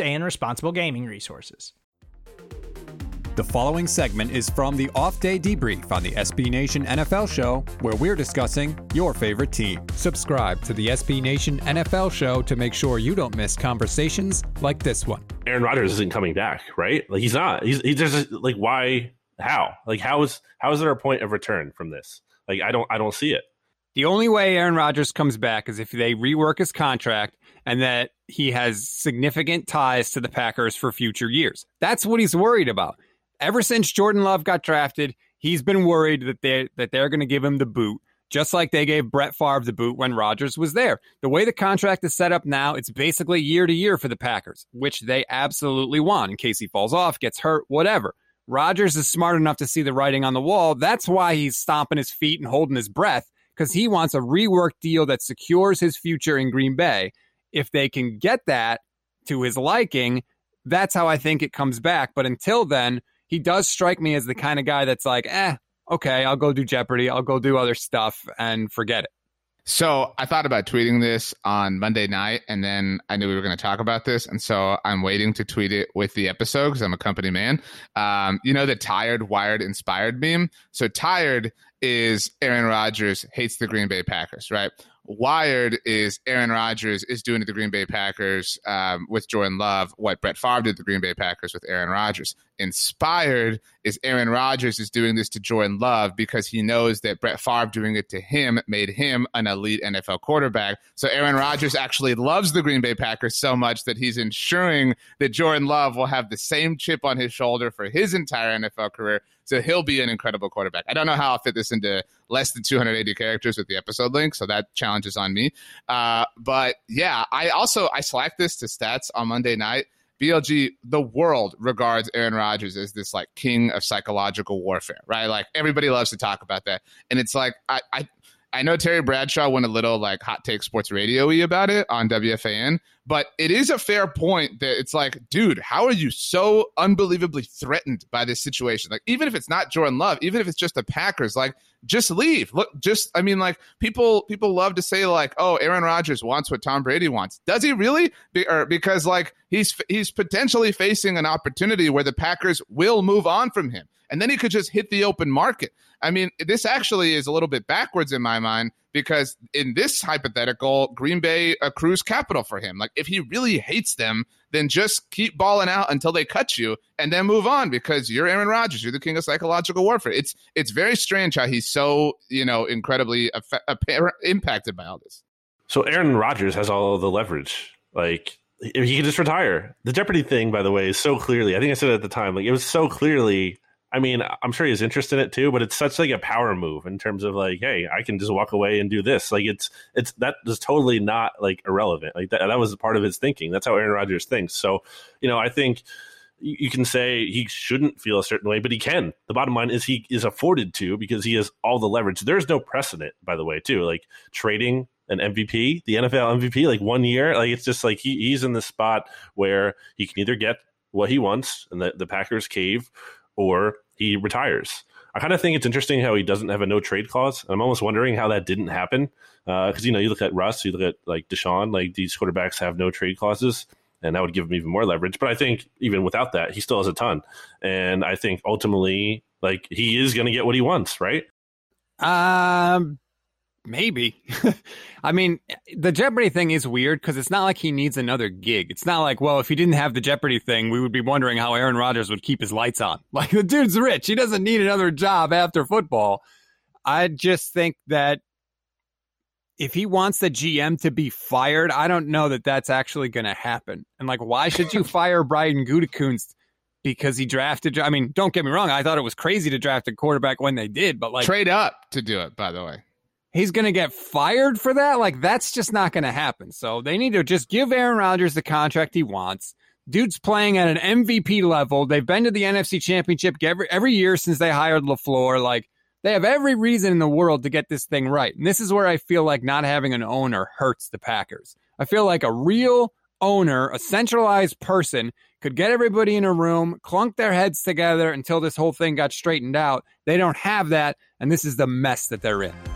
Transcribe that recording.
and responsible gaming resources. The following segment is from the off day debrief on the SB Nation NFL show, where we're discussing your favorite team. Subscribe to the SB Nation NFL show to make sure you don't miss conversations like this one. Aaron Rodgers isn't coming back, right? Like he's not. He's, he's just like, why? How? Like, how is how is there a point of return from this? Like, I don't I don't see it. The only way Aaron Rodgers comes back is if they rework his contract and that he has significant ties to the Packers for future years. That's what he's worried about ever since Jordan Love got drafted, he's been worried that they that they're going to give him the boot, just like they gave Brett Favre the boot when Rodgers was there. The way the contract is set up now, it's basically year to year for the Packers, which they absolutely want in case he falls off, gets hurt, whatever. Rodgers is smart enough to see the writing on the wall. That's why he's stomping his feet and holding his breath because he wants a reworked deal that secures his future in Green Bay. If they can get that to his liking, that's how I think it comes back. But until then, he does strike me as the kind of guy that's like, eh, okay, I'll go do Jeopardy, I'll go do other stuff and forget it. So I thought about tweeting this on Monday night, and then I knew we were going to talk about this, and so I'm waiting to tweet it with the episode because I'm a company man. Um, you know the tired, wired, inspired meme. So tired is Aaron Rodgers hates the Green Bay Packers, right? Wired is Aaron Rodgers is doing to the Green Bay Packers um, with Jordan Love what Brett Favre did to the Green Bay Packers with Aaron Rodgers. Inspired is Aaron Rodgers is doing this to Jordan Love because he knows that Brett Favre doing it to him made him an elite NFL quarterback. So Aaron Rodgers actually loves the Green Bay Packers so much that he's ensuring that Jordan Love will have the same chip on his shoulder for his entire NFL career so he'll be an incredible quarterback. I don't know how I'll fit this into less than 280 characters with the episode link, so that challenge is on me. Uh, but yeah, I also I slacked this to stats on Monday night. BLG, the world regards Aaron Rodgers as this like king of psychological warfare, right? Like everybody loves to talk about that. And it's like I I, I know Terry Bradshaw went a little like hot take sports radio y about it on WFAN, but it is a fair point that it's like, dude, how are you so unbelievably threatened by this situation? Like, even if it's not Jordan Love, even if it's just the Packers, like, just leave. Look, just I mean, like people people love to say like, oh, Aaron Rodgers wants what Tom Brady wants. Does he really? Be, or because like he's he's potentially facing an opportunity where the Packers will move on from him, and then he could just hit the open market. I mean, this actually is a little bit backwards in my mind because in this hypothetical, Green Bay accrues capital for him. Like if he really hates them, then just keep balling out until they cut you and then move on because you're Aaron Rodgers. You're the king of psychological warfare. It's it's very strange how he's so, you know, incredibly impacted by all this. So Aaron Rodgers has all the leverage. Like he can just retire. The Jeopardy thing, by the way, is so clearly. I think I said it at the time. Like it was so clearly I mean, I'm sure he's interested in it too, but it's such like a power move in terms of like, hey, I can just walk away and do this. Like it's it's that is totally not like irrelevant. Like that that was part of his thinking. That's how Aaron Rodgers thinks. So, you know, I think you can say he shouldn't feel a certain way, but he can. The bottom line is he is afforded to because he has all the leverage. There's no precedent, by the way, too. Like trading an MVP, the NFL MVP, like one year, like it's just like he, he's in the spot where he can either get what he wants and the, the Packers cave, or he retires. I kind of think it's interesting how he doesn't have a no trade clause. I'm almost wondering how that didn't happen because uh, you know you look at Russ, you look at like Deshaun, like these quarterbacks have no trade clauses, and that would give him even more leverage. But I think even without that, he still has a ton, and I think ultimately, like he is going to get what he wants, right? Um, maybe. I mean, the Jeopardy thing is weird because it's not like he needs another gig. It's not like, well, if he didn't have the Jeopardy thing, we would be wondering how Aaron Rodgers would keep his lights on. Like the dude's rich. He doesn't need another job after football. I just think that if he wants the GM to be fired, I don't know that that's actually going to happen. And like, why should you fire Brian Gutekunst because he drafted? I mean, don't get me wrong. I thought it was crazy to draft a quarterback when they did, but like, trade up to do it. By the way, he's going to get fired for that. Like, that's just not going to happen. So they need to just give Aaron Rodgers the contract he wants. Dude's playing at an MVP level. They've been to the NFC Championship every every year since they hired LaFleur. Like they have every reason in the world to get this thing right. And this is where I feel like not having an owner hurts the Packers. I feel like a real owner, a centralized person, could get everybody in a room, clunk their heads together until this whole thing got straightened out. They don't have that, and this is the mess that they're in.